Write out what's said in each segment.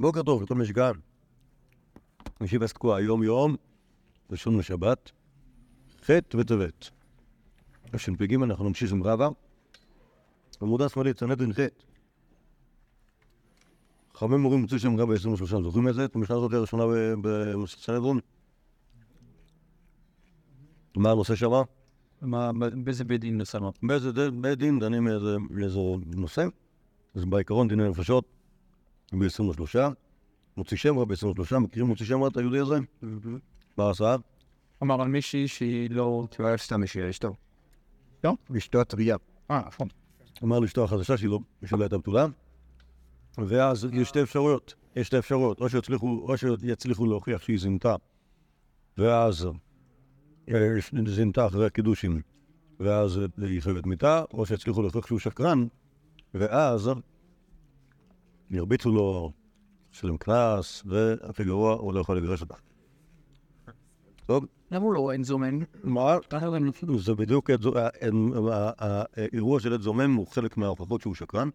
בוקר טוב לכל משגן. ישיבה תקועה יום-יום, ראשון לשבת, ח' וטבת. תשפ"ג אנחנו נמשיך עם רבא. עמודה שמאלית, סנדרין ח'. חכמים מורים מצאו שם רבא 23, זוכרים את זה? את המשנה הזאת הראשונה בסנדרין? מה הנושא שמה? מה, באיזה בית דין נסענו? באיזה בית דין דנים לאיזה נושא? אז בעיקרון דיני נפשות ב-23, מוציא שם רע ב-23, מכירים מוציא שם רע את היהודי הזה? מה עשה? אמר על מישהי שהיא לא... לא סתם השאיר אשתו. לא? אשתו הטריה. אה, נכון. אמר לאשתו החדשה שלו, שלא הייתה בתולה, ואז יש שתי אפשרויות, יש שתי אפשרויות, או שיצליחו, או שיצליחו להוכיח שהיא זינתה, ואז אה, זינתה אחרי הקידושים, ואז היא חייבת מיתה, או שיצליחו להוכיח שהוא שקרן, ואז ירביצו לו, ישלם קנס, והכי גרוע, הוא לא יכול לגרש אותה. טוב, למה הוא לא אין זומן? מה? זה בדיוק, האירוע של עד זומם הוא חלק מההוכחות שהוא שקרן,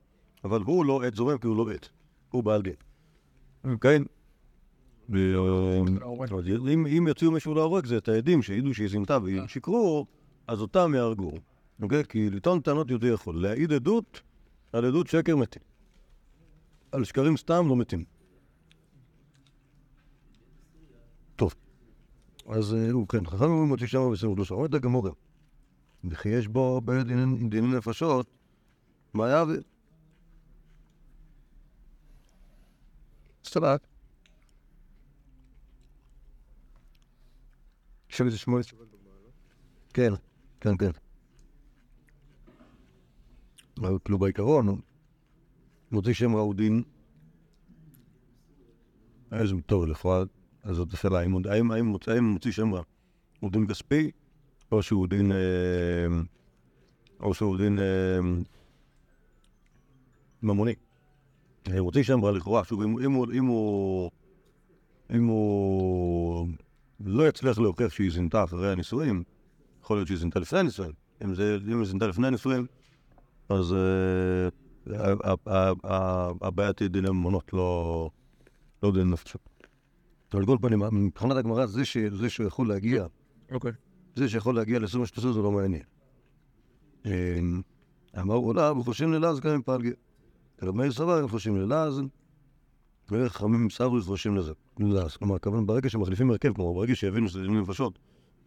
אבל הוא לא עד זומם כי הוא לא עד, הוא בעל דין. כן? אם יוציאו מישהו להורג זה את העדים שהעידו שהיא זינתה ושיקרו, אז אותם יהרגו. אוקיי? כי לטעון טענות יהודי יכול. להעיד עדות, על עדות שקר מתים. על שקרים סתם לא מתים. טוב. אז אה, הוא כן, חכם אומרים מוציא שמה בסביבות שלושה. אומרת הגמורה, וכי יש בו בדיני דיני נפשות, מה ו... סטלט. עכשיו זה שמונה תשובות. כן, כן, כן. כאילו בעיקרון, מוציא שם הוא דין. איזה טוב, לכאורה, אז זאת השאלה, האם הוא- מוציא שם רע הוא דין כספי, או שהוא דין... אה, או שהוא דין אה, ממוני. אה, מוציא שם רע לכאורה, שוב, אם הוא... אם הוא... לא יצליח להוכיח שהיא זינתה אחרי הנישואים, יכול להיות שהיא זינתה לפני הנישואים. אם היא זינתה לפני הנישואים, אז הבעיה תהיה דיני ממונות, לא לא דיני נפשות. על כל פנים, מבחינת הגמרא, זה שהוא יכול להגיע, אוקיי. זה שיכול להגיע ל-20 שתעשו זה לא מעניין. אה, אמר עולה, וחושבים ללעז גם עם פלגי. רב מאיר סבר, הם חושבים ללעז, וחכמים סברי חושבים לזה. ללעז. כלומר, הכוונה, ברגע שמחליפים הרכב, כלומר, ברגע שיבינו שזה דיני נפשות,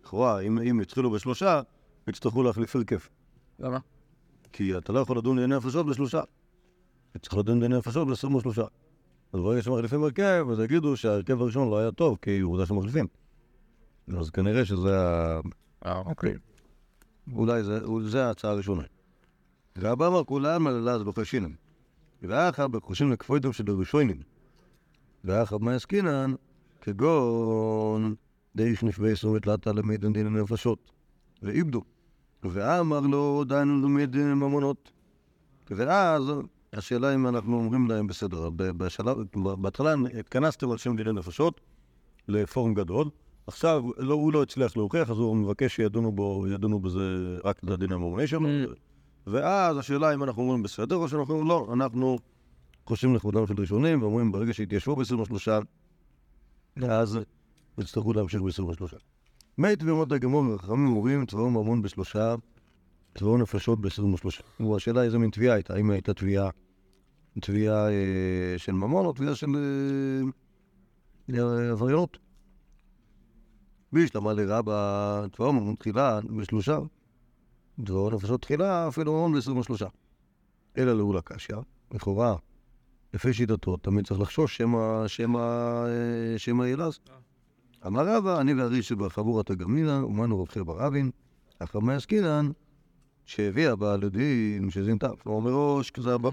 לכאורה, אם יתחילו בשלושה, יצטרכו להחליף הרכב. למה? כי אתה לא יכול לדון בענייני נפשות בשלושה. אתה צריך לדון בענייני נפשות ב-23. אז ברגע שמחליפים הרכב, אז יגידו שההרכב הראשון לא היה טוב, כי עובדה שמחליפים. אז כנראה שזה ה... אה, אוקיי. אולי זה, אולי זה ההצעה הראשונה. רבא אמר כולם על אלעז בחשינים. ואחר בחושים לכפוידם של הראשונים. ואחר מה עסקינן, כגון דייך נפבי סומת לטה למדן דין הנפשות. ואיבדו. ואמר לו דיינו למד ממונות. ואז השאלה אם אנחנו אומרים להם בסדר, בשלב, בהתחלה התכנסתם על שם דיני נפשות לפורום גדול, עכשיו לא, הוא לא הצליח להוכיח, אז הוא מבקש שידונו בו, ידונו בזה רק לדין הממונה שלו, Mm. ואז השאלה אם אנחנו אומרים בסדר או שאנחנו אומרים לא, אנחנו חושבים לכבודם של ראשונים ואומרים ברגע שהתיישבו ב-23, אז יצטרכו להמשיך ב-23. מת ואומות הגמור וחכמים אומרים צבאו ממון בשלושה, צבאו נפשות ב-23. השאלה איזה מין תביעה הייתה, האם הייתה תביעה, תביעה אה, של ממון או תביעה של אה, עבריינות. בישלמה לרבה צבאו ממון תחילה בשלושה, צבאו נפשות תחילה אפילו ממון ב-23. אלא לעולה קשיא, לכאורה, לפי שיטתו, תמיד צריך לחשוש שמא, שמא, אה, ילעז. אמר רבא, אני וארי שבחבורת הגמינא, ומנו רב חייא רבין, מה עסקינן, שהביאה בעל הדין שזינתה. כלומר, מראש כזה הבא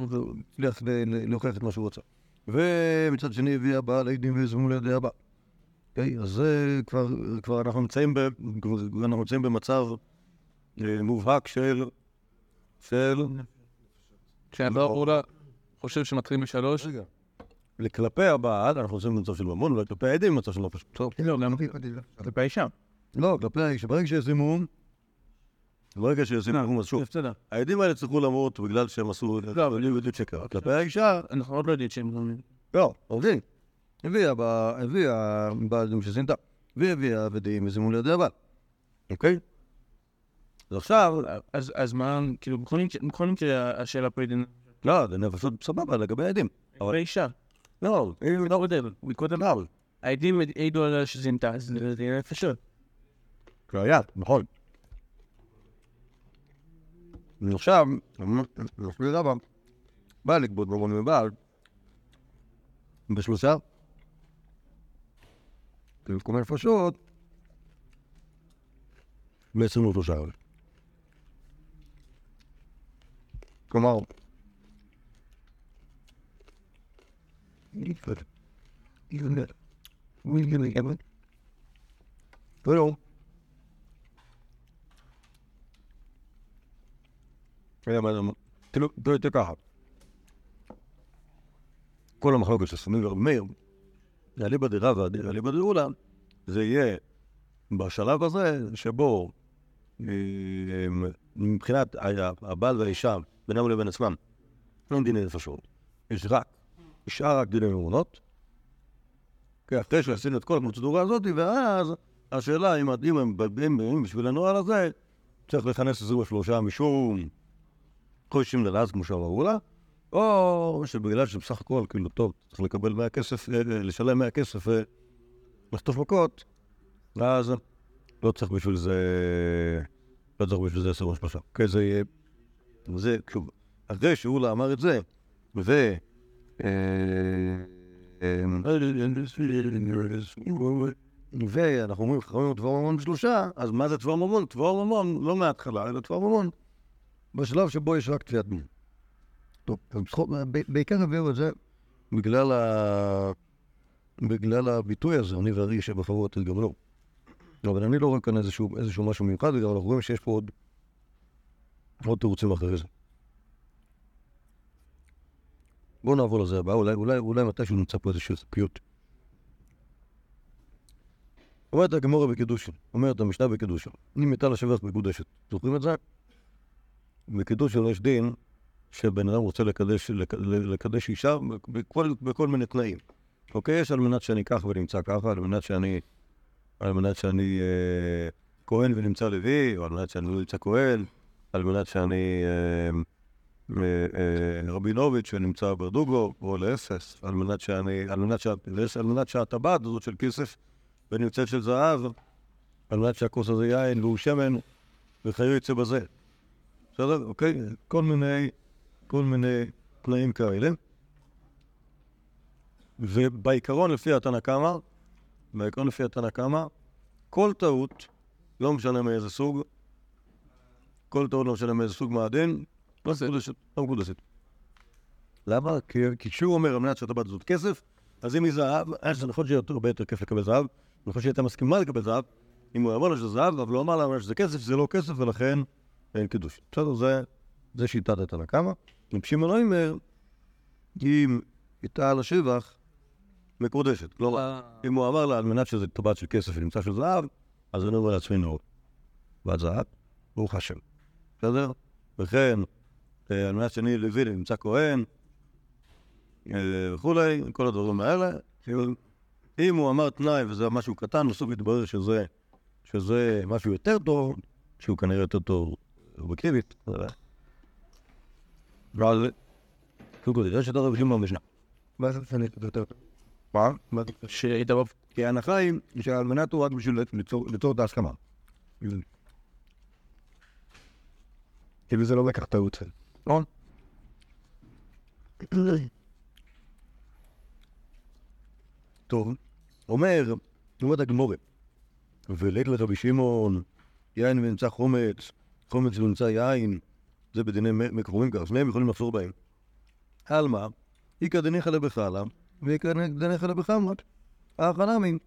הצליח להוכיח את מה שהוא רצה. ומצד שני הביאה בעל הדין ויזמו לידי הבא. אוקיי, אז זה כבר, כבר אנחנו נמצאים, ב, אנחנו נמצאים במצב אה, מובהק של, של, כשאני לא. חושב שמתחילים בשלוש? רגע, לכלפי הבעל, אנחנו נמצאים במצב של ממון, וכלפי העדים במצב של לא פשוט. טוב. לא, למה? כלפי האישה. לא, כלפי האיש, ברגע שיש זימום, ברגע שיש זימום, אז שוב, בסדר. העדים האלה צריכו למות בגלל שהם עשו, לא, אבל אני יודע שקר. כלפי האישה, אנחנו עוד לא יודעים שהם... לא, עובדים. הביאה, ב- הביאה בעלים שסינתה, והביאה עבדים וזימו לידי הבעל, אוקיי? אז עכשיו, אז, אז מה, כאילו, בכל מקרה- השאלה פה היא. לא, זה נפשות סבבה לגבי העדים. אבל- אישה. לא, לא יודע, מקודם אבל. העדים העידו עליה שזינתה, זה נפשות. היה, נכון. ועכשיו, מסביר רבא, בא לגבות ממון מבעל, בשלושה, במקום נפשות, בעשרים ושלושה אלף. כלומר, ולא, היה מה לומר. כאילו, זה יותר ככה. כל המחלוקת של סמים ורב מאיר, אליבא דרבא, אליבא דרולה, זה יהיה בשלב הזה שבו מבחינת הבעל והאישה, בינם לבין עצמם, אין דיני נפשות. יש רק, נשאר רק דיני ממונות. כי אחרי שעשינו את כל הפרוצדורה הזאת, ואז השאלה אם אם הם באים בשביל הנוהל הזה, צריך לכנס 23 משום חודשים ללעז, כמו שאמרו לה, או שבגלל שבסך הכל, כאילו, טוב, צריך לקבל מהכסף, אה, אה, לשלם מהכסף ולחטוף מכות, אז לא צריך בשביל זה, לא צריך בשביל זה 23. אוקיי, זה יהיה, זה, שוב, אחרי שאולה אמר את זה, ו... ואנחנו אומרים, חכמים דבר ממון בשלושה, אז מה זה דבר ממון? דבר ממון לא מההתחלה, אלא דבר ממון בשלב שבו יש רק תביעת מין. טוב, בעיקר הביאו את זה בגלל, ה... בגלל הביטוי הזה, אני וארי שבחרו את גם לא. אבל אני לא רואה כאן איזשהו, משהו מיוחד, וגם אנחנו רואים שיש פה עוד תירוצים אחרי זה. בואו נעבור לזה הבא, אולי, אולי, אולי מתישהו נמצא פה איזשהו פיוט. אומרת הגמורה בקידושין, אומרת המשנה בקידושין, אם מיטה לשבח מקודשת. זוכרים את זה? בקידושין יש דין שבן אדם רוצה לקדש, לק- לקדש אישה בכל, בכל מיני תנאים. אוקיי? יש על מנת שאני כך ונמצא ככה, על מנת שאני, על מנת שאני אה, כהן ונמצא לוי, או על מנת שאני לא נמצא כהן, על מנת שאני אה, רבינוביץ' ונמצא ברדוגו, או לאפס, על מנת שאני, על מנת, שה, על מנת שהטבעת הזאת של כסף ונמצאת של זהב, על מנת שהכוס הזה יין והוא שמן, וחיו יצא בזה. בסדר? אוקיי? כל מיני, כל מיני תנאים כאלה. ובעיקרון לפי התנא קמא, בעיקרון לפי התנא קמא, כל טעות, לא משנה מאיזה סוג, כל טעות לא משנה מאיזה סוג מעדן, לא מקודשת, לא מקודשת. למה? כי, כשהוא אומר על מנת שהטבעת הזאת כסף, אז אם היא זהב, אז זה נכון שיהיה הרבה יותר כיף לקבל זהב, נכון שהיא הייתה מסכימה לקבל זהב, אם הוא אמר לה שזה זהב, אבל הוא אמר לה שזה כסף, זה לא כסף, ולכן אין קידוש. בסדר, זה, זה שיטת התנא קמא. רב שמעון אומר, אם איתה על השבח, מקודשת. כלומר, אם הוא אמר לה על מנת שזה טבעת של כסף ונמצא של זהב, אז אני אומר לעצמנו, בת זהב, ברוך השם. בסדר? וכן, אה, על מנת שאני לוי נמצא כהן, אה, וכולי, כל הדברים האלה. כאילו, אם הוא אמר תנאי וזה משהו קטן, בסוף יתברר שזה, שזה משהו יותר טוב, שהוא כנראה יותר טוב אובייקטיבית. ואז, קודם כל, יש את הרב שמעון במשנה. מה זה לפני יותר טוב? מה? שהיית בו... כי ההנחה היא שעל מנת הוא רק בשביל ליצור- ליצור את ההסכמה. כאילו זה לא לקח טעות. נכון? טוב, אומר, אומרת הגמורה, ולית לרבי שמעון, יין ונמצא חומץ, חומץ ונמצא יין, זה בדיני מקרובים כך, שניהם יכולים לחזור בהם. עלמא, איכא דניחא לבחלה, ואיכא דניחא לבחמרת. ההכנה מין,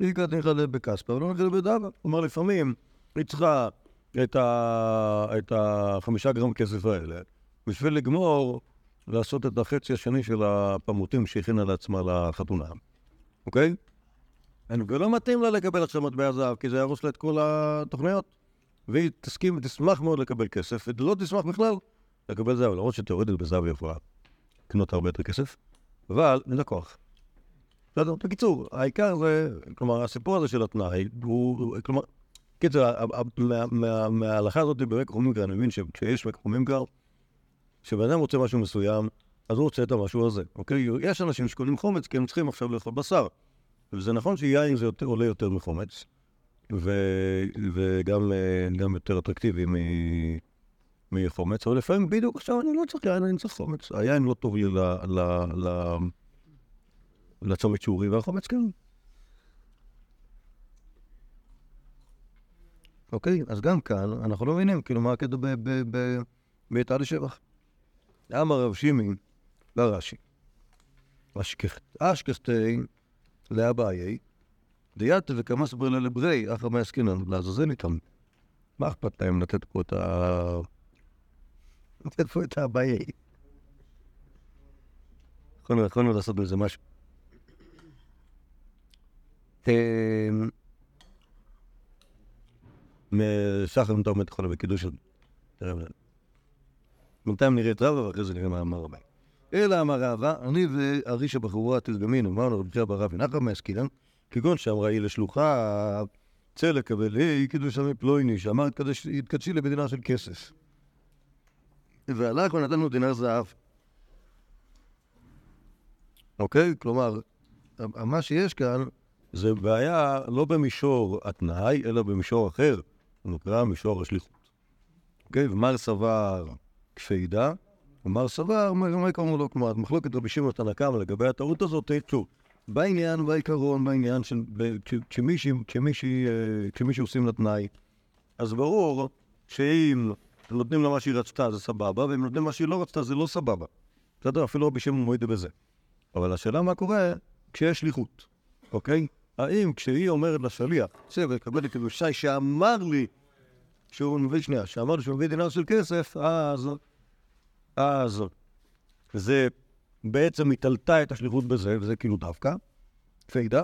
איכא דניחא לבכספא, ולא ניחא לבדבא. כלומר, לפעמים היא צריכה. את החמישה גרם כסף האלה, בשביל לגמור לעשות את החצי השני של הפמוטים שהכינה לעצמה לחתונה, אוקיי? ולא מתאים לה לקבל עכשיו מטבע זהב, כי זה יהרוס לה את כל התוכניות. והיא תסכים ותשמח מאוד לקבל כסף, ולא תשמח בכלל לקבל זהב, למרות שתיאורטית בזהב היא יכולה לקנות הרבה יותר כסף, אבל אין לה כוח. בסדר, בקיצור, העיקר זה, כלומר, הסיפור הזה של התנאי, הוא, כלומר, קיצור, מההלכה הזאת במקום אני מבין שכשיש מקום ממכר, כשבן אדם רוצה משהו מסוים, אז הוא רוצה את המשהו הזה, אוקיי? יש אנשים שקונים חומץ כי הם צריכים עכשיו לאכול בשר. וזה נכון שיין זה יותר, עולה יותר מחומץ, ו, וגם אה, גם יותר אטרקטיבי מ, מחומץ, אבל לפעמים בדיוק עכשיו אני לא צריך יין, אני צריך חומץ. היין לא טוב לי לצומת שורי, והחומץ כן. אוקיי, אז גם כאן אנחנו לא מבינים, כאילו, מה הקטע ב- ב- ב- ביתר לשבח. אמר רב שימי לרש"י, אשכחתי לאביי, דייתא וקמס ברלה לברי, אחא מעסקינן, לעזאזל איתם. מה אכפת להם לתת פה את ה... לתת פה את האביי. יכולנו לעשות בזה משהו. אמ, משחר אתה עומד יכול בקידוש. בינתיים נראה את רבא ואחרי זה נראה מה אמר רבי. אלא אמר רבא, אני וארישא בחבורה תרגמין, אמרנו רבי חייא בר רבי נחר מעסקינן, כגון שאמרה היא לשלוחה, צא לקבל, היי קידוש עמי פלויני, שאמר "התקדש- התקדשי למדינה של כסף. והלך ונתן לו דינר זהב. אוקיי? כלומר, מה שיש כאן זה בעיה לא במישור התנאי, אלא במישור אחר, נקרא מישור השליחות. אוקיי? ומר סבר כפידה, ומר סבר, מה קוראים לו? כלומר, מחלוקת רבי שמעון תנא קמא לגבי הטעות הזאת, שוב, בעניין, בעיקרון, בעניין של... אה, כשמישהו עושים לה תנאי, אז ברור שאם נותנים לה מה שהיא רצתה זה סבבה, ואם נותנים מה שהיא לא רצתה זה לא סבבה. בסדר? אפילו רבי שמעון מועיד בזה. אבל השאלה מה קורה כשיש שליחות, אוקיי? האם כשהיא אומרת לשליח, צא ולקבל את ירושי שאמר לי שהוא מביא שנייה, שאמר לי שהוא מביא דינר של כסף, אז... אז... זה בעצם התעלתה את השליחות בזה, וזה כאילו דווקא, פיידה.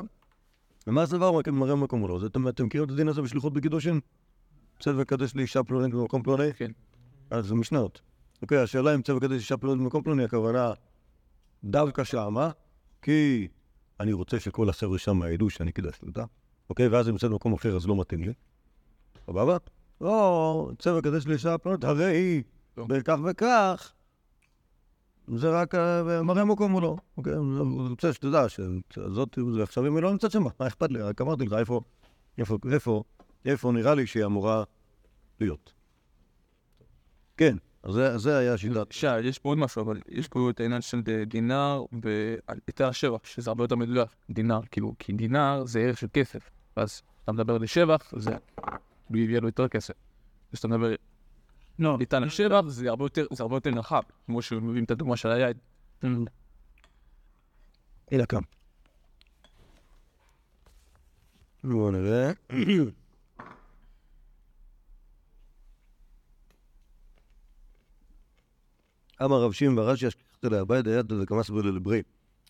ומה זה דבר מראה מקום לא? אתם, מכירים את הדין הזה בשליחות בקידושין? צא וקדש לאישה פלונית במקום פלוני? כן. אז זה משנות. אוקיי, השאלה אם צא וקדש לאישה פלונית במקום פלוני, הכוונה דווקא שמה, כי אני רוצה שכל החבר'ה שם ידעו שאני קידשתי אותה, אוקיי? ואז אם נמצאת במקום אחר אז לא מתאים לי. סבבה? או צא וקדש לאישה פלונית, הרי היא לא. בכך וכך, זה רק אה, מראה מקום או לא. אוקיי? אני רוצה שתדע שזאת, עכשיו אם היא לא נמצאת שם, מה אכפת לי? רק אמרתי לך איפה, איפה, איפה, איפה נראה לי שהיא אמורה להיות. כן, אז זה, היה שיטת... שי, יש פה עוד משהו, אבל יש פה את העניין של דינר והיתר השבח, שזה הרבה יותר מדויק. דינר, כאילו, כי דינר זה ערך של כסף. אז אתה מדבר לשבח, זה יהיה לו יותר כסף. כשאתה מדבר לא, ניתן לשבח, זה הרבה יותר, זה הרבה יותר רחב, כמו שמביאים את הדוגמה של היין. הנה כאן. בואו נראה. אמר רב שמעון ורש"י אשכחת להבית היד וכמס בו ללברי.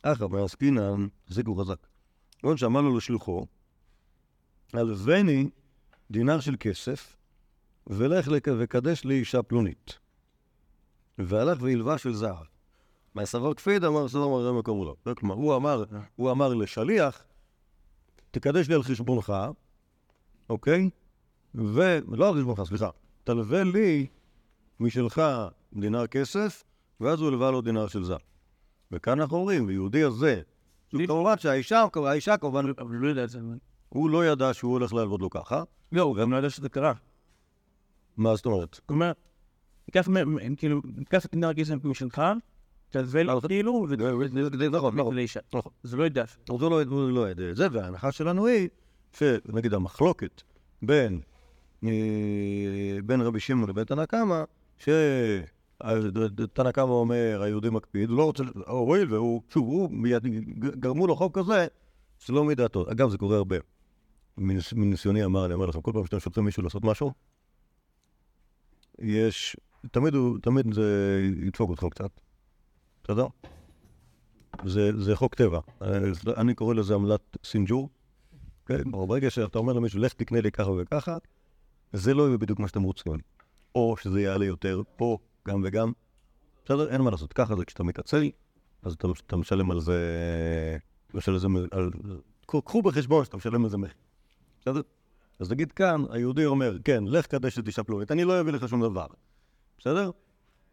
אחא מעסקינן, חזק. כיוון שאמר לו לשלוחו, הלווני דינר של כסף, ולך וקדש לי אישה פלונית. והלך והלווה של זהב. מהסבר כפיד אמר סבר מראה מקום לא. כלומר, הוא אמר, הוא אמר לשליח, תקדש לי על חשבונך, אוקיי? ולא על חשבונך, סליחה. תלווה לי משלך דינר כסף, ואז הוא הלווה לו דינר של זר. וכאן אנחנו אומרים, היהודי הזה, כמובן שהאישה, האישה כמובן, אבל לא יודע את זה. הוא לא ידע שהוא הולך להלוות לו ככה. לא, הוא גם לא ידע שזה קרה. מה זאת אומרת? אומר, תיקח כאילו, תיקח את כסף משלך, תלווה לו כאילו, נכון, נכון. לאישה. נכון. זה לא ידע. הוא לא, לא ידע את זה, וההנחה שלנו היא שנגיד המחלוקת בין, אה, בין רבי שמעון לבין תנא קמא, שתנא קמא אומר, היהודי מקפיד, הוא לא רוצה, הואיל והוא, שוב, הוא, גרמו לו חוק כזה, שלא מדעתו. אגב, זה קורה הרבה. מניס- מניסיוני אמר, אני אומר לכם, כל פעם שאתם שולחים מישהו לעשות משהו, יש, תמיד הוא, תמיד זה ידפוק אותך קצת, בסדר? זה, זה חוק טבע. אני קורא לזה עמלת סינג'ור. כן? ברגע שאתה אומר למישהו, לך תקנה לי ככה וככה, זה לא יהיה בדיוק מה שאתם רוצים. או שזה יעלה יותר, או גם וגם. בסדר? אין מה לעשות. ככה זה כשאתה מתעצל, אז אתה, אתה משלם על זה, משל איזה... מ- על- קחו- בחשבון שאתה משלם איזה מחיר. בסדר? אז נגיד כאן, היהודי אומר, כן, לך קדש את אישה פלונית, אני לא אביא לך שום דבר. בסדר?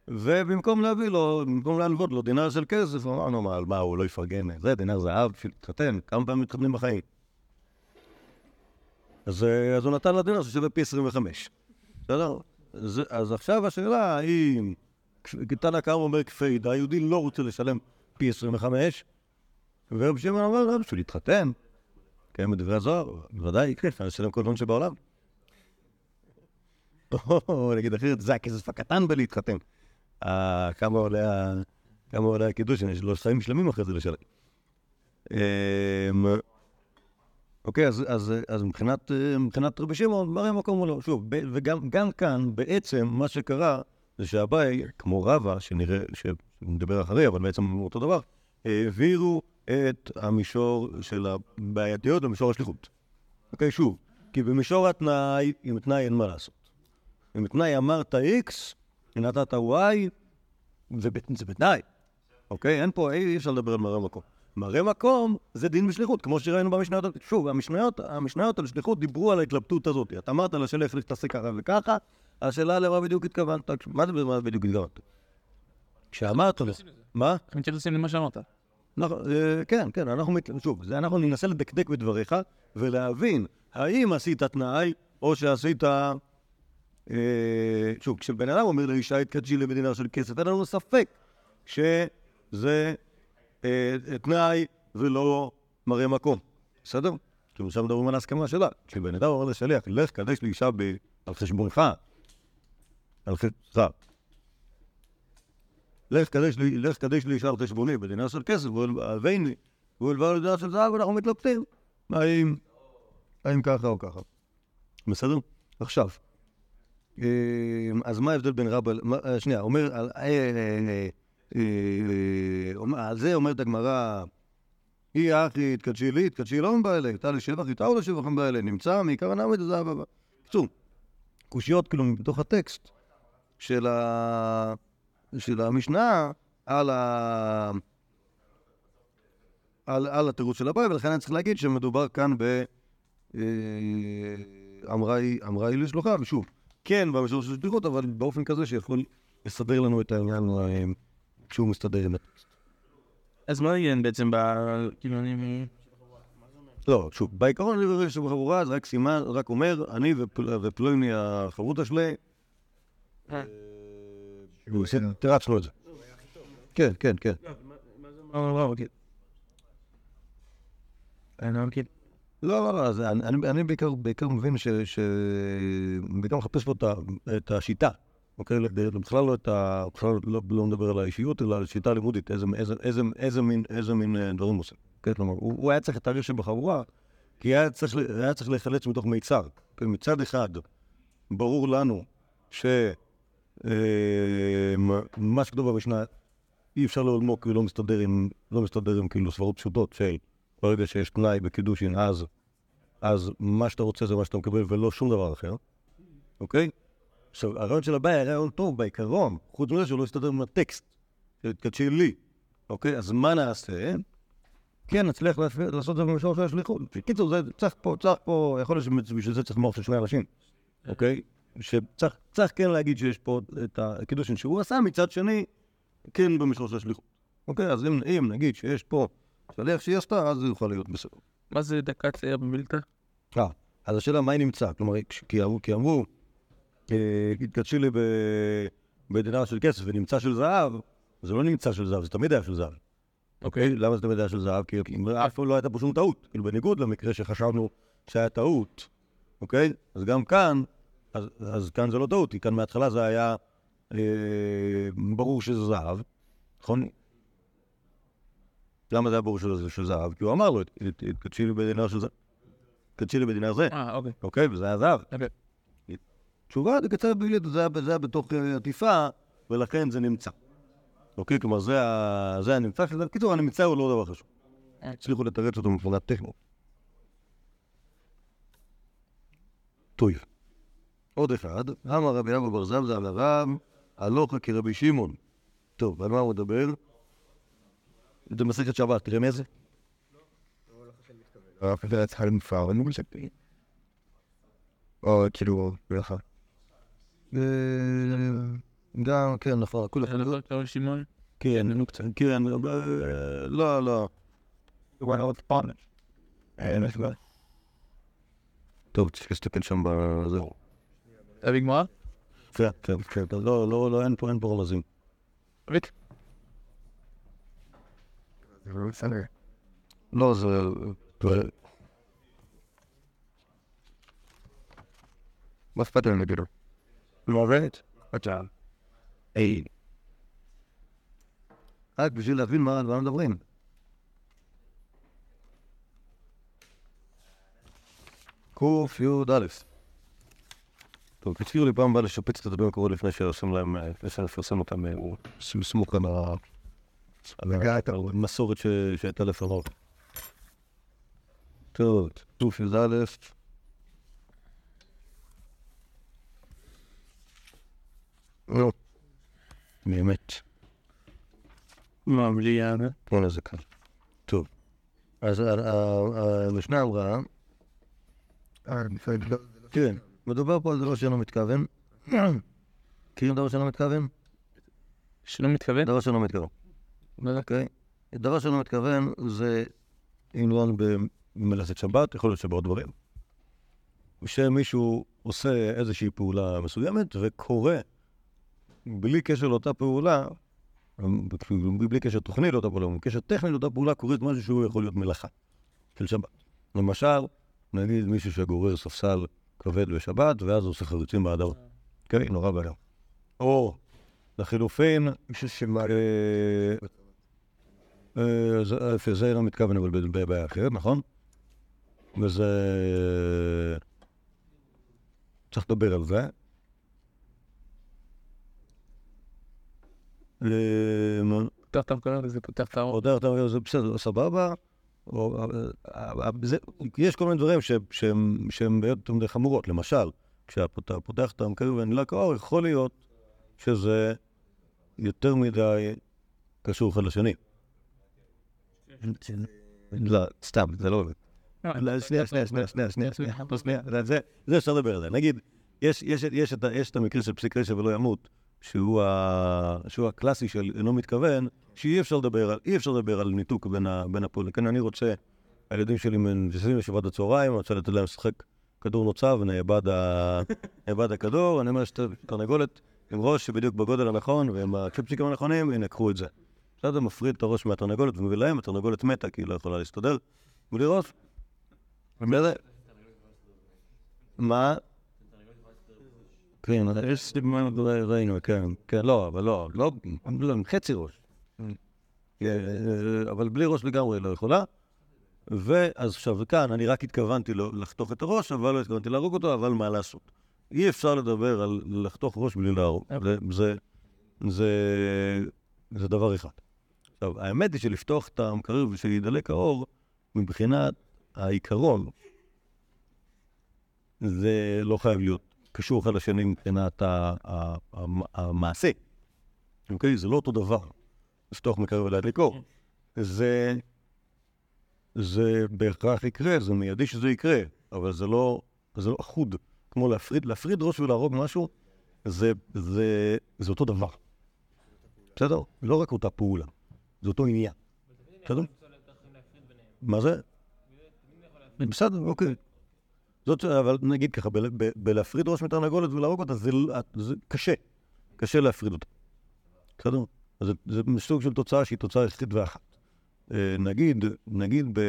ובמקום להביא לו, במקום להלוות לו דינר של כסף, אמרנו, מה, מה, הוא לא יפרגן, זה דינר זהב בשביל להתחתן, כמה פעמים מתחתנים בחיים? אז, אה, אז הוא נתן לה דינר ששווה פי 25. בסדר? אז, אז עכשיו השאלה היא, תנא קמא אומר כפיידה, היהודי לא רוצה לשלם פי 25, ורב שמעון אמר, לא, בשביל להתחתן, קיים בדברי הזוהר, בוודאי, כן, אפשר לשלם כל הון שבעולם. או נגיד אחרת, זה הכסף הקטן בלהתחתן. אה, כמה עולה הקידוש, יש לו חיים שלמים אחרי זה לשלם. אמ, אוקיי, אז, אה, מבחינת רבי שמעון, מראה מקום או לא. שוב, וגם גם כאן, בעצם, מה שקרה, זה שאביי, כמו רבא, שנראה, שנדבר אחרי, אבל בעצם אותו דבר, העבירו את המישור של הבעייתיות למישור השליחות. אוקיי, שוב, כי במישור התנאי, עם תנאי אין מה לעשות. עם תנאי אמרת X, נתת Y, זה, זה בתנאי. אוקיי? אין פה, אי אפשר לדבר על מראה מקום. מראה מקום זה דין בשליחות, כמו שראינו במשניות. שוב, המשניות, המשניות על שליחות דיברו על ההתלבטות הזאת. אתה אמרת לשאלה איך תעשה ככה וככה, השאלה למה בדיוק התכוונת. מה זה בדיוק התכוונת? כשאמרת לו, מה? אנחנו מתייחסים למה שאמרת. אנחנו, אה, כן, כן, אנחנו, שוב, אנחנו ננסה לדקדק בדבריך ולהבין האם עשית תנאי או שעשית... אה, שוב, כשבן אדם אומר לאישה התקדשי למדינה של כסף, אין לנו ספק שזה אה, תנאי ולא מראה מקום, בסדר? כאילו עכשיו מדברים על ההסכמה שלה. כשבן אדם אומר לשליח, לך קדש לאישה. על חשבונך, על חשבונך. לך קדש לי, לך קדש לי על חשבוני בדינה של כסף, והלוויני, והוא הלווה לדינה של זהב, ואנחנו מתלבטים. האם, האם ככה או ככה. בסדר? עכשיו, אה, אז מה ההבדל בין רבא, שנייה, אומר, על זה אומרת הגמרא, היא אחי, התקדשי לי, התקדשי לא מבא אלי, תא לשבח, איתה או לשבח מבא אלי, נמצא מעיקר הנעמד הזהב הבא. בקיצור, קושיות כאילו מתוך הטקסט של ה... של המשנה על, ה... על, על התירוץ של הבעיה, ולכן אני צריך להגיד שמדובר כאן ב... אה, אמרה היא, לשלוחה, ושוב, כן במישור של שליחות, אבל באופן כזה שיכול לסדר לנו את העניין אה, כשהוא מסתדר עם הטקסט. אז מה יהיה בעצם ב... כאילו, אני... לא, שוב, בעיקרון אני רואה שבחבורה זה רק סימן, רק אומר, אני ופל, ופלוני החברותה שלי, אה, תרצנו את זה. כן, כן, כן. אוקיי. אני לא. לא, לא, לא, אז אני, אני, אני בעיקר, מבין ש... ש... בעיקר מחפש פה את, השיטה, אוקיי? לא- בכלל לא את ה... בכלל לא, לא מדבר על האישיות, אלא על שיטה לימודית, איזה, מין, אה, דברים עושה. כן, כלומר, הוא, הוא היה צריך את האריה שבחבורה, כי היה צריך, ל- היה צריך להיחלץ מתוך מיצר. כן, מצד אחד, ברור לנו ש... אה, מה- שכתוב במשנה, אי אפשר לעולמו כי הוא לא מסתדר עם, לא מסתדר עם כאילו סברות פשוטות של ברגע שיש תנאי בקידושין, אז, אז מה שאתה רוצה זה מה שאתה מקבל ולא שום דבר אחר, אוקיי? עכשיו, הרעיון של הבעיה היה רעיון טוב בעיקרון, חוץ מזה שהוא לא הסתדר עם הטקסט, שהתקדשי לי, אוקיי? אז מה נעשה? כן, נצליח לעש- לעשות את זה במישור של השליחות. בקיצור, צריך פה, צריך פה, יכול להיות שבשביל זה צריך מוח של שני אנשים, אוקיי? שצריך צריך כן להגיד שיש פה את הקידושין שהוא עשה, מצד שני, כן במישור של השליחות. אוקיי, אז אם, אם נגיד שיש פה שליח שהיא עשתה, אז זה יוכל להיות בסדר. מה זה דקת צעיר במילתא? אה, אז השאלה מה היא נמצא, כלומר, כי אמרו, אה, התקדשי לי בדינר של כסף ונמצא של זהב, זה לא נמצא של זהב, זה תמיד היה של זהב. אוקיי? למה זה תמיד היה של זהב? כי אף פעם לא הייתה פה שום טעות. כאילו, בניגוד למקרה שחשבנו שהיה טעות, אוקיי? אז גם כאן, אז, אז כאן זה לא טעות, כי כאן מההתחלה זה היה אה, ברור שזה זהב, נכון? למה זה היה ברור שזה זהב? כי הוא אמר לו, "את- את- התקדשי לי בדינר של זהב. תקדשי לי בדינר זה. אה, אוקיי. אוקיי, וזה היה זהב. אוקיי. תשובה, זה קצר בלי, זה היה- בתוך אה, עטיפה, ולכן זה נמצא. אוקיי, כלומר, זה הנמצא של זה. בקיצור, הנמצא הוא לא דבר חשוב. הצליחו לתרץ אותו מבחינת טכנית. טוב. עוד אחד, אמר רבי אבא בר זבזה על הרב, הלוך כרבי שמעון. טוב, על מה הוא מדבר? זה מסכת שבת, תראה מאיזה? יודע צריכה למפר, אני חושב. או כאילו. אה, גם, כן, נכון, כמה שמעון? כן, נו קצת, כן, אה, לא, לא. טוב, צריך להסתכל שם בזהו. תביא גמרא? כן, כן, כן, לא, לא, לא, אין פה, אין פה רמזים. תביא. בסדר. לא, זה... מה אכפת להם להגיד לו? לא עובד? אתה. היי. רק בשביל להבין מה מדברים. קי"א. טוב, תזכירו לי פעם הבאה לשפץ את הדברים המקורות לפני שעושים להם, אה, לפני שנפרסם אותם אה, ס- סמוך על. המסורת שהייתה לפניו. טוב, קי"א. נו, באמת. מה, בלי יענה? הנה זה כאן. טוב. אז המשנה אמרה, אה, בסדר. לא, כן, מדובר פה על דבר שאינו מתכוון. מכירים דבר שאינו מתכוון? שלא מתכוון? דבר שאינו מתכוון? אוקיי? דבר שאינו מתכוון זה לא במלאכת שבת, יכול להיות שבעוד דברים. שמישהו עושה איזושהי פעולה מסוימת וקורא בלי קשר לאותה פעולה, בלי קשר תוכני לאותה פעולה, בלי קשר טכני לאותה פעולה, קורית משהו שהוא יכול להיות מלאכה של שבת. למשל, נגיד מישהו שגורר ספסל כבד בשבת, ואז עושה חריצים באדר. כן, נורא בעיה. או, לחילופין. אה, אה, זה- אה, לא מתכוון, אבל בבעיה אחרת, נכון? וזה... צריך לדבר על זה. אה? פותח את המקרר וזה פותח את האור. עוד יותר, זה בסדר, סבבה. או, אה, אה, זה, יש כל מיני דברים שהם, שהם יותר חמורות. למשל, כשאתה פותח את המקרר ונדלק האור, יכול להיות שזה יותר מדי קשור אחד לשני. לא, סתם, זה לא עובד. לא, שנייה, שנייה, שנייה, שנייה, שנייה, שנייה, שנייה, זה- אפשר לדבר על זה. נגיד, יש, יש, יש, את, ה- יש את המקרה של פסיק רשע ולא ימות, שהוא, ה, שהוא הקלאסי של אינו מתכוון, שאי אפשר לדבר על, אפשר לדבר על ניתוק בין, ה, בין הפועלים. כן, אני רוצה, הילדים שלי מנבסים לשבת בצהריים, אני רוצה לתת להם לשחק כדור נוצב, נאבד, ה, נאבד הכדור, אני אומר שאתה תרנגולת עם ראש שבדיוק בגודל הנכון ועם הצ'ופצ'יקים הנכונים, הנה, קחו את זה. בסדר, מפריד את הראש מהתרנגולת ומביא להם, התרנגולת מתה כי היא לא יכולה להסתדר. בלי ראש. בסדר? מה? כן, יש סימן, ראינו, כן, כן, לא, אבל לא, לא, לא, עם חצי ראש. אה, אבל בלי ראש לגמרי לא יכולה. ואז עכשיו כאן, אני רק התכוונתי לו לחתוך את הראש, אבל לא התכוונתי להרוג אותו, אבל מה לעשות? אי אפשר לדבר על לחתוך ראש בלי להרוג. זה, זה, זה, זה דבר אחד. עכשיו, האמת היא שלפתוח את המקרר ושידלק האור, מבחינת העיקרון, זה לא חייב להיות קשור אחד לשני מבחינת המעשה. אוקיי? זה לא אותו דבר. לפתוח מקרר ולהדליק אור. זה, זה בהכרח יקרה, זה מיידי שזה יקרה, אבל זה לא, זה לא אחוד. כמו להפריד, להפריד ראש ולהרוג משהו, זה, זה, זה אותו דבר. בסדר? לא רק אותה פעולה, זה אותו עניין. בסדר? מה זה? בסדר, אוקיי. זאת, אבל נגיד ככה, בלהפריד ראש מתרנגולת ולהרוג אותה, זה, זה קשה. קשה להפריד אותה. בסדר? זה, זה סוג של תוצאה שהיא תוצאה יחידית ואחת. אה, נגיד, נגיד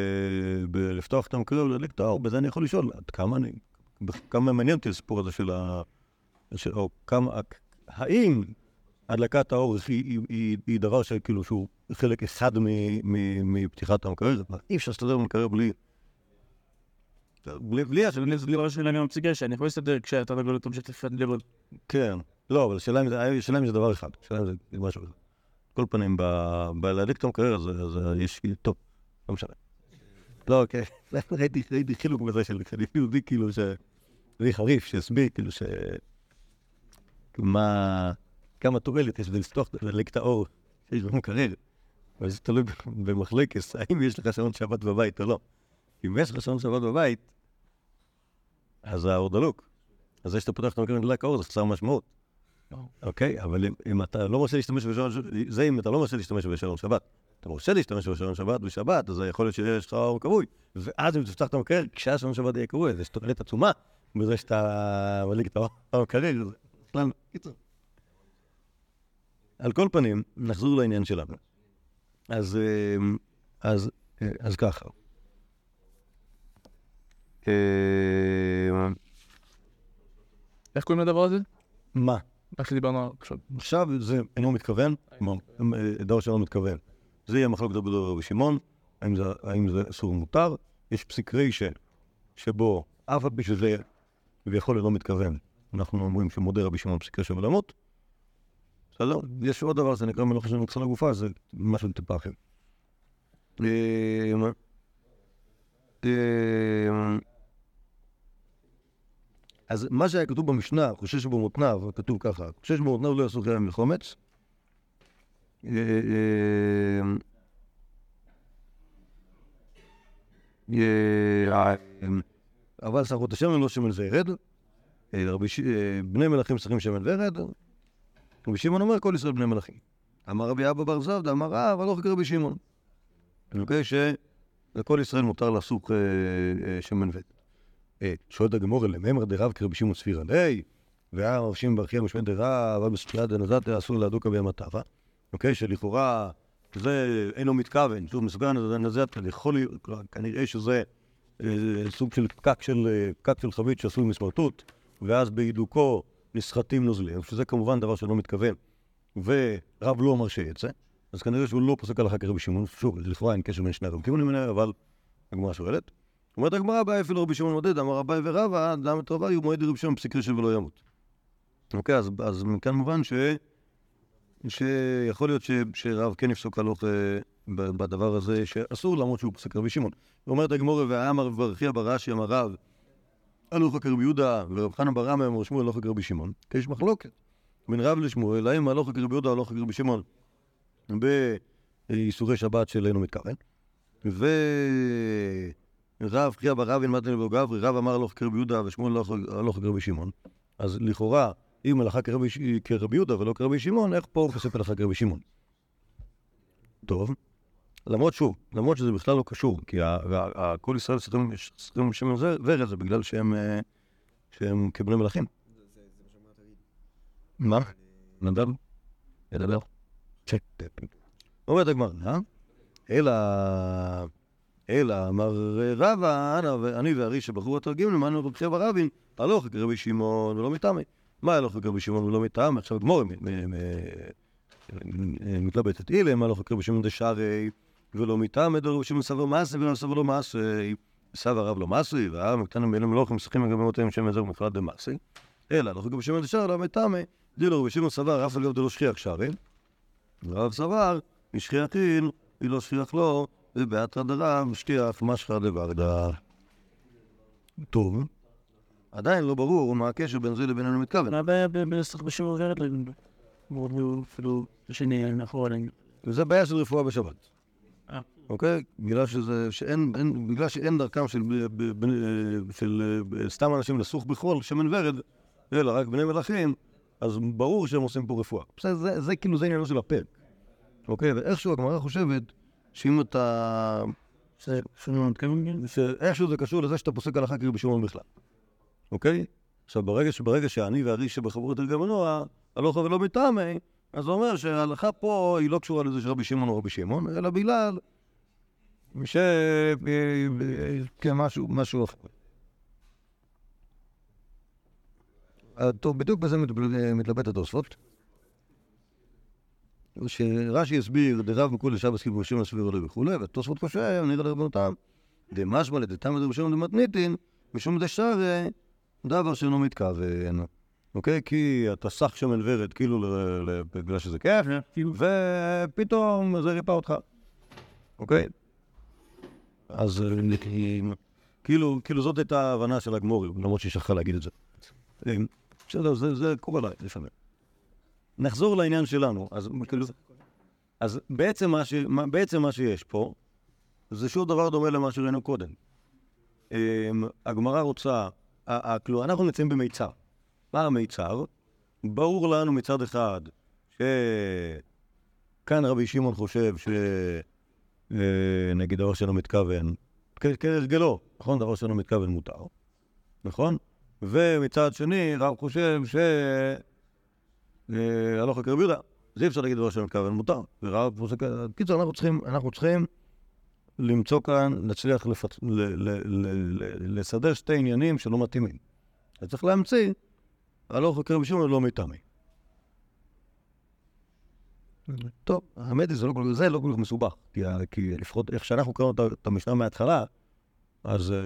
בלפתוח את המקרר ולהדליק את האור, בזה אני יכול לשאול, עד כמה אני, כמה מעניין אותי הסיפור הזה של ה... של, או כמה, האם הדלקת האור היא, היא, היא, היא דבר שכאילו שהוא חלק אחד מפתיחת המקרר? אי אפשר להסתדר במקרר בלי... בלי, בלי, זה לא שאלה אני מפסיק שאני יכול להסתדר לא תמשיך לפעמים כן. לא, אבל השאלה אם זה, השאלה דבר אחד. השאלה אם זה משהו אחר. כל פנים, בלהדליק את המקרר הזה, אז יש... טוב, לא משנה. לא, אוקיי. ראיתי, חילוק בזה של יהודי, כאילו, ש... חריף, שהסביר, כאילו, ש... מה... כמה תועלת יש בזה לפתוח, להדליק את האור שיש במקרר. אבל זה תלוי במחלקת, האם יש לך שעון שבת בבית או לא. אם יש לך שעון שבת בבית, אז האור דלוק. אז זה שאתה פותח את המקרר ונדלק האור זה חסר משמעות. אוקיי? אבל אם, אתה לא מרשה להשתמש בשעון שבת, זה אם אתה לא מרשה להשתמש בשעון שבת. אתה מרשה להשתמש בשעון שבת בשבת, אז יכול להיות שיש לך אור כבוי. ואז אם תפתח את המקרר, כשהשעון שבת יהיה כבוי, אז יש תועלת עצומה בזה שאתה מדליק את האור המקרר. בכלל, קיצור. על כל פנים, נחזור לעניין שלנו. אז, אה, אז, אה, אז ככה. אה, איך קוראים לדבר הזה? מה? מה שדיברנו עכשיו. עכשיו זה אינו מתכוון, כלומר, דבר שלא מתכוון. זה יהיה מחלוקת רבי דוד ורבי שמעון, האם זה- זה אסור או מותר. יש פסיק רישה שבו אף על פי שזה כביכול אינו מתכוון, אנחנו אומרים שמודה רבי שמעון פסיק רישה ולמות. בסדר? יש עוד דבר שנקרא מלאכה של מקצוע לגופה, זה משהו טיפה אחר. אז מה שהיה כתוב במשנה, חושש במותניו, כתוב ככה, חושש במותניו לא יעשו חרם מחומץ. אה, אה, אה, אבל שרות השמן לא שמן. אה, רבי ש- אה, בני מלכים שרים שמן וירד. רבי שמעון אומר כל ישראל בני מלכים. אמר רבי אבא בר זבדא, אמר רב, הלוך כרבי שמעון. אוקיי, שלכל ישראל מותר אה, אה, שמן וירד. אה, שואלת הגמור, לממר דרב כרבי שמעון ספירא ליה, והיה מרשים ברכיה משמע דרב, אבל בספירה דנזתיה אסור להדוקה בימתיו, אוקיי, שלכאורה זה אינו מתכוון, שוב יכול להיות, כנראה שזה אה, סוג של אה, פקק של חבית שעשוי מסמרטוט, ואז בהידוקו נסחטים נוזלים, שזה כמובן דבר שלא מתכוון, ורב לא את זה, אז כנראה שהוא לא פוסק הלכה כרבי שמעון, שוב, לכאורה אין קשר בין שני מנהל, אבל הגמרא שואלת. אומרת הגמרא, באי אפילו רבי שמעון מודד, אמר אביי ורבא, את רבא יהיו מועד רבי שמעון פסיק רשב ולא ימות. אוקיי, אז, אז מכאן מובן ש... שיכול להיות ש... שרב כן יפסוק הלוך אה, בדבר הזה שאסור למרות שהוא פסק רבי שמעון. אומרת הגמורה, ואמר ברכיה ברש"י אמר רב, הלוך כרבי יהודה, ורב חנן בר רמא אמר שמואל הלוך כרבי שמעון, כי יש מחלוקת בין רב לשמואל, האם הלוך כרבי יהודה הלוך כרבי שמעון באיסורי שבת של אינו מתכוון. ורב חייא בר רב ילמד לבו גברי, רב אמר הלוך כרבי יהודה ושמואל הלוך- כרבי שמעון. אז לכאורה, אם הלכה כרבי, יהודה ולא כרבי שמעון, איך פה הוא חושף הלכה כרבי שמעון? טוב, למרות שוב, למרות שזה בכלל לא קשור, כי כל ישראל צריכים שמן ורד זה בגלל שהם, אה, שהם כבני מלכים. מה? נדב? ידבר? צ'ק. אומרת הגמרא? אלא, אלא אמר רבא, אנא ואני וארי שבחרו התרגים למענו רבי חייא ברבין, הלוך כרבי שמעון ולא מטעמי. מה הלוך כרבי שמעון ולא מטעמי? עכשיו גמור מתלבטת אילם, הלוך כרבי שמעון דשארי ולא מטעמי, דרבי שמעון סבר מעשי ולא סבר לא מעשי. סבר רב לא מעשי, והעם הקטנים מאלה מלוכים משחקים לגבי מותיהם שם עזר ומפלט דמעשי. אלא הלוך כרבי שמעון דשארי לא מטעמי, דילו רבי שמעון סבר אף על גב דלא שכיח שרי. ורב סבר, משכיח אין, היא לא שכיח לו, ובאתרא דרב, שכיח משחא דוורדא. טוב, עדיין לא ברור מה הקשר בין זה לבין אינו מתכוון. מה הבעיה בנסח בשם עוברת? מאוד אפילו שני מאחורה. וזה בעיה של רפואה בשבת. אה. אוקיי? בגלל שזה, שאין, אין, בגלל שאין דרכם של, ב- ב- ב- של אה, סתם אנשים לסוך בכחול, שמן ורד, אלא רק בני מלכים, אז ברור שהם עושים פה רפואה. בסדר, זה, זה כאילו, זה עניינו של הפרק. אוקיי? ואיכשהו הגמרא חושבת שאם אתה... שאיכשהו זה קשור לזה שאתה פוסק הלכה כאילו בשמעון בכלל. אוקיי? עכשיו, ברגע, שברגע שאני וארי שבחברות רגע מנוע, הלוך ולא מטעמי, אז זה אומר שההלכה פה היא לא קשורה לזה שרבי שמעון הוא רבי שמעון, אלא בגלל ש... כן, משהו, משהו אחר. אה, טוב, בדיוק בזה מתלבט התוספות. שרש"י הסביר, דרב מכולי שבס כאילו בשם הסביר עולה וכולי, והתוספות קשה, נראה לרבנותם. דמשמע לדתמא דרבשם דמתניתין, משום דשארי, דבר שאינו מתכוון. אוקיי? כי אתה סך שמן ורד, כאילו, בגלל שזה כיף, כאילו, ופתאום זה ריפא אותך. אוקיי? אז אה, כאילו, כאילו זאת הייתה ההבנה של הגמורים, למרות שהיא שכחה להגיד את זה. אה, בסדר, זה, זה קורה לה לפעמים. נחזור לעניין שלנו. אז כאילו... אז בעצם מה, ש... מה- בעצם מה שיש פה, זה שוב דבר דומה למה שראינו קודם. אמ, הגמרא רוצה, כאילו, אנחנו נמצאים במיצר. מה המיצר? ברור לנו מצד אחד שכאן רבי שמעון חושב ש... אה, נגיד דבר שלא מתכוון, כהרגלו, נכון? דבר שלא מתכוון מותר, נכון? ומצד שני, רב חושב ש... אה, הלוך כרבי יהודה. אי אפשר להגיד דבר שלא מתכוון מותר. ורב פוסק... בקיצור, אנחנו צריכים, אנחנו צריכים למצוא כאן, להצליח לפצ... ל... ל... ל... ל... לסדר שתי עניינים שלא מתאימים. אז צריך להמציא, הלוך כרבי שמעון לא מטעמי. טוב, האמת היא, זה לא כל כך, זה לא כל כך מסובך, כי, כי לפחות איך שאנחנו קראנו את המשנה מההתחלה, אז אה,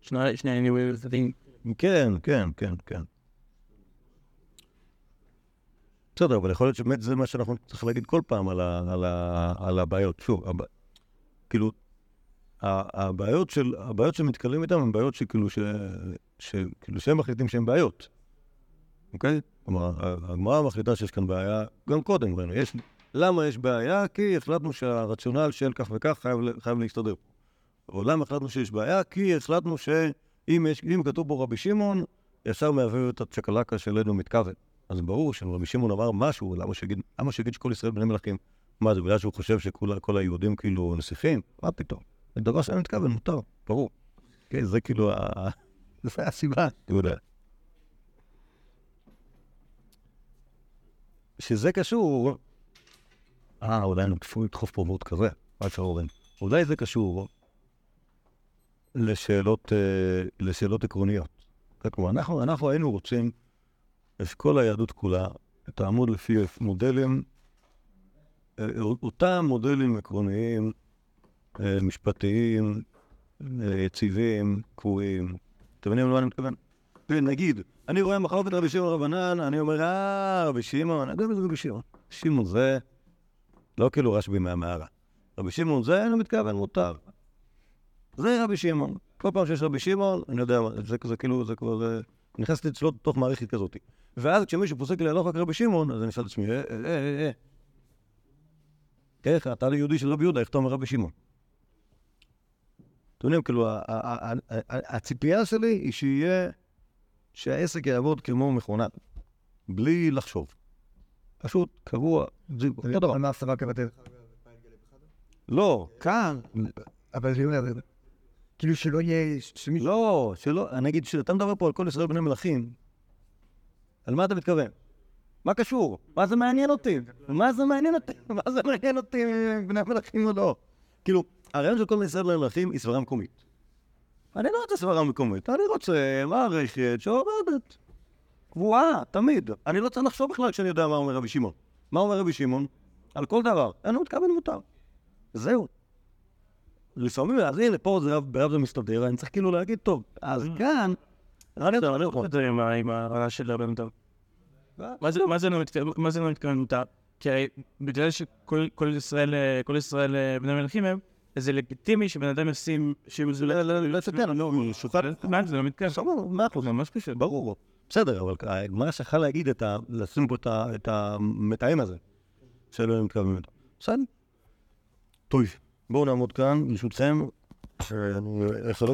שני הצדדים. כן, כן, כן, כן. בסדר, אבל יכול להיות שבאמת זה מה שאנחנו צריכים להגיד כל פעם על, ה, על, ה, על הבעיות. שוב, הב, כאילו, הבעיות, של, הבעיות שמתקלים איתן הן בעיות שכאילו, ש, ש, כאילו שהם מחליטים שהן בעיות, אוקיי? כלומר, הגמרא מחליטה שיש כאן בעיה, גם קודם ראינו, יש, למה יש בעיה? כי החלטנו שהרציונל של כך וכך חייב, חייב להסתדר. או למה החלטנו שיש בעיה? כי החלטנו שאם יש, כתוב פה רבי שמעון, ישר מהווה את הצ'קלקה של אינו מתכוון. אז ברור שאם רבי שמעון אמר משהו, למה שיגיד, למה שיגיד שכל ישראל בני מלכים? מה, זה בגלל שהוא חושב שכל היהודים כאילו נסיכים? מה פתאום? זה דבר שאני מתכוון, מותר, ברור. כן, זה כאילו ה... זה הסיבה, אתה יודע. שזה קשור... אה, אולי אני לדחוף פה ועוד כזה, מה אפשר אורן? אולי זה קשור לשאלות, אה, לשאלות עקרוניות. אנחנו, אנחנו היינו רוצים את כל היהדות כולה, תעמוד לפי מודלים, אה, אותם מודלים עקרוניים, אה, משפטיים, אה, יציבים, קבועים. אתם מבינים למה אני מתכוון? נגיד, אני רואה מחלוקת רבי שמעון רבנן, אני אומר, אה, רבי שמעון, אני יודע מי זה רבי שמעון. שמעון זה לא כאילו רשב"י מהמערה. רבי שמעון זה, אני מתכוון, מותר. זה רבי שמעון. כל פעם שיש רבי שמעון, אני יודע, זה, זה כאילו, זה כבר. נכנסתי אצלו לתוך מערכת כזאת. ואז כשמישהו פוסק לי הלוך רבי שמעון, אז אני אשאל את עצמי, אה, אה, אה, אה. איך, אתה ליהודי של רבי יהודה, איך אתה אומר רבי שמעון? אתם יודעים, כאילו, הציפייה שלי היא שיהיה, שהעסק יעבוד כמו מכונה, בלי לחשוב. פשוט, קבוע, זה אותו דבר. מה הסבא כבתי? לא, כאן, אבל זה אומר, כאילו שלא יהיה. לא, שלא, אני אגיד, כשאתה מדבר פה על כל ישראל בני מלכים, על מה אתה מתכוון? מה קשור? מה זה מעניין אותי? מה זה מעניין אותי? מה זה מעניין אותי אם בני מלכים או לא? כאילו, הרעיון של כל ישראל בני מלכים היא סברה מקומית. אני לא רוצה סברה מקומית, אני רוצה מערכת שעובדת. קבועה, תמיד. אני לא צריך לחשוב בכלל כשאני יודע מה אומר רבי שמעון. מה אומר רבי שמעון? על כל דבר. אני לא מתכוון מותר. זהו. לפעמים, אז הנה, פה זה רב, ברב זה מסתדר, אני צריך כאילו להגיד, טוב, אז כאן, אני יודע, אני יכול. את זה עם הרעש של הבן אדם. מה זה- לא מתכוון- זה לא מותר? כי הרי בגלל שכל כל ישראל אה, אה, בני מלכים הם, אז זה לגיטימי שבן אדם ישים שם זולת. לא, לא, לא, לא, לא, לא, שופט. מה זה לא מתכוון? סבבה, מאה אחוז. זה ממש קשה. ברור. בסדר, אבל הגמרא שלך להגיד את ה... לשים פה את המתאם הזה, שלא מתכוון ממנו. בסדר. טוב, בואו נעמוד כאן, ברשותכם. שאני יכול